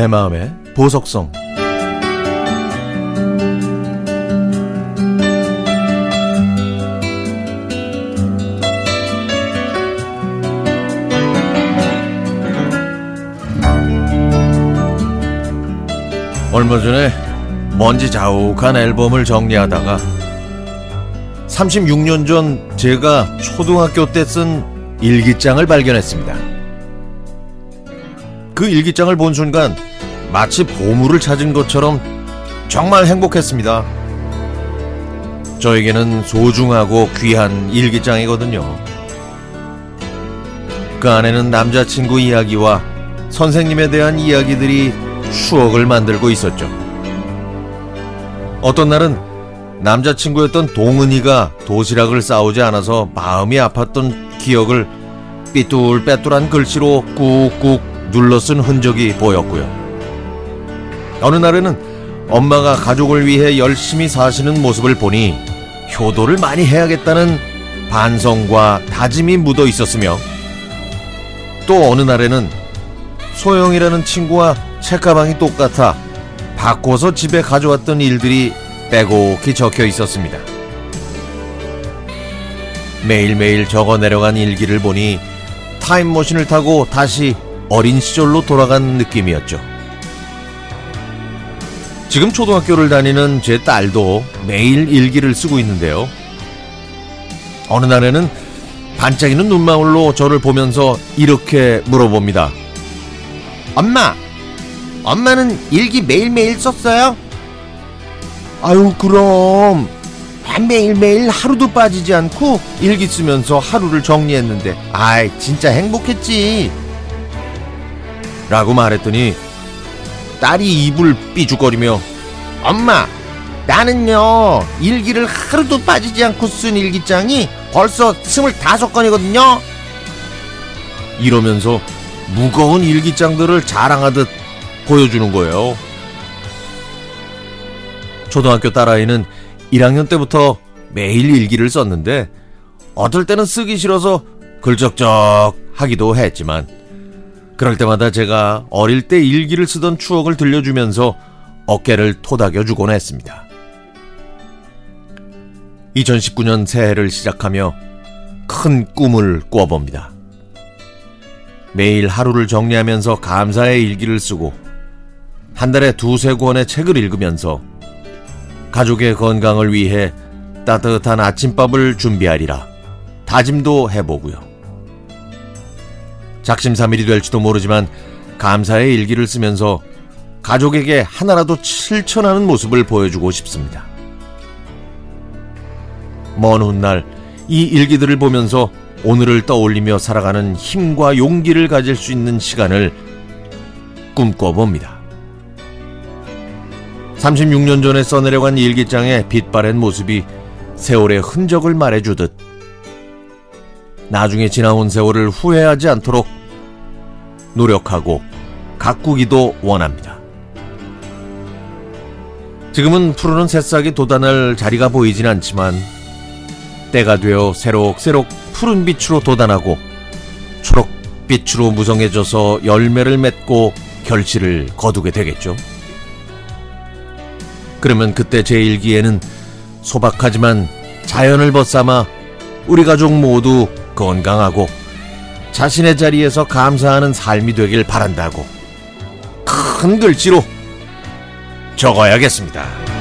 내 마음의 보석성 얼마 전에 먼지 자욱한 앨범을 정리하다가 36년 전 제가 초등학교 때 쓴 일기장을 발견했습니다. 그 일기장을 본 순간 마치 보물을 찾은 것처럼 정말 행복했습니다. 저에게는 소중하고 귀한 일기장이거든요. 그 안에는 남자친구 이야기와 선생님에 대한 이야기들이 추억을 만들고 있었죠. 어떤 날은 남자친구였던 동은이가 도시락을 싸오지 않아서 마음이 아팠던 기억을 삐뚤빼뚤한 글씨로 꾹꾹 눌러 쓴 흔적이 보였고요. 어느 날에는 엄마가 가족을 위해 열심히 사시는 모습을 보니 효도를 많이 해야겠다는 반성과 다짐이 묻어 있었으며 또 어느 날에는 소영이라는 친구와 책가방이 똑같아 바꿔서 집에 가져왔던 일들이 빼곡히 적혀 있었습니다. 매일매일 적어 내려간 일기를 보니 타임머신을 타고 다시 어린 시절로 돌아간 느낌이었죠. 지금 초등학교를 다니는 제 딸도 매일 일기를 쓰고 있는데요. 어느 날에는 반짝이는 눈망울로 저를 보면서 이렇게 물어봅니다. 엄마, 엄마는 일기 매일매일 썼어요? 아유, 그럼. 매일매일 하루도 빠지지 않고 일기 쓰면서 하루를 정리했는데, 아이, 진짜 행복했지. 라고 말했더니, 딸이 입을 삐죽거리며, 엄마, 나는요, 일기를 하루도 빠지지 않고 쓴 일기장이 벌써 스물다섯 건이거든요? 이러면서 무거운 일기장들을 자랑하듯 보여주는 거예요. 초등학교 딸아이는 1학년 때부터 매일 일기를 썼는데 어떨 때는 쓰기 싫어서 글적적 하기도 했지만 그럴 때마다 제가 어릴 때 일기를 쓰던 추억을 들려주면서 어깨를 토닥여 주곤 했습니다. 2019년 새해를 시작하며 큰 꿈을 꾸어봅니다. 매일 하루를 정리하면서 감사의 일기를 쓰고 한 달에 두세 권의 책을 읽으면서 가족의 건강을 위해 따뜻한 아침밥을 준비하리라 다짐도 해보고요. 작심삼일이 될지도 모르지만 감사의 일기를 쓰면서 가족에게 하나라도 실천하는 모습을 보여주고 싶습니다. 먼 훗날 이 일기들을 보면서 오늘을 떠올리며 살아가는 힘과 용기를 가질 수 있는 시간을 꿈꿔봅니다. 36년 전에 써내려간 일기장에 빛바랜 모습이 세월의 흔적을 말해주듯 나중에 지나온 세월을 후회하지 않도록 노력하고 가꾸기도 원합니다. 지금은 푸르른 새싹이 돋아날 자리가 보이진 않지만 때가 되어 새록새록 푸른 빛으로 돋아나고 초록빛으로 무성해져서 열매를 맺고 결실을 거두게 되겠죠. 그러면 그때 제 일기에는 소박하지만 자연을 벗삼아 우리 가족 모두 건강하고 자신의 자리에서 감사하는 삶이 되길 바란다고 큰 글씨로 적어야겠습니다.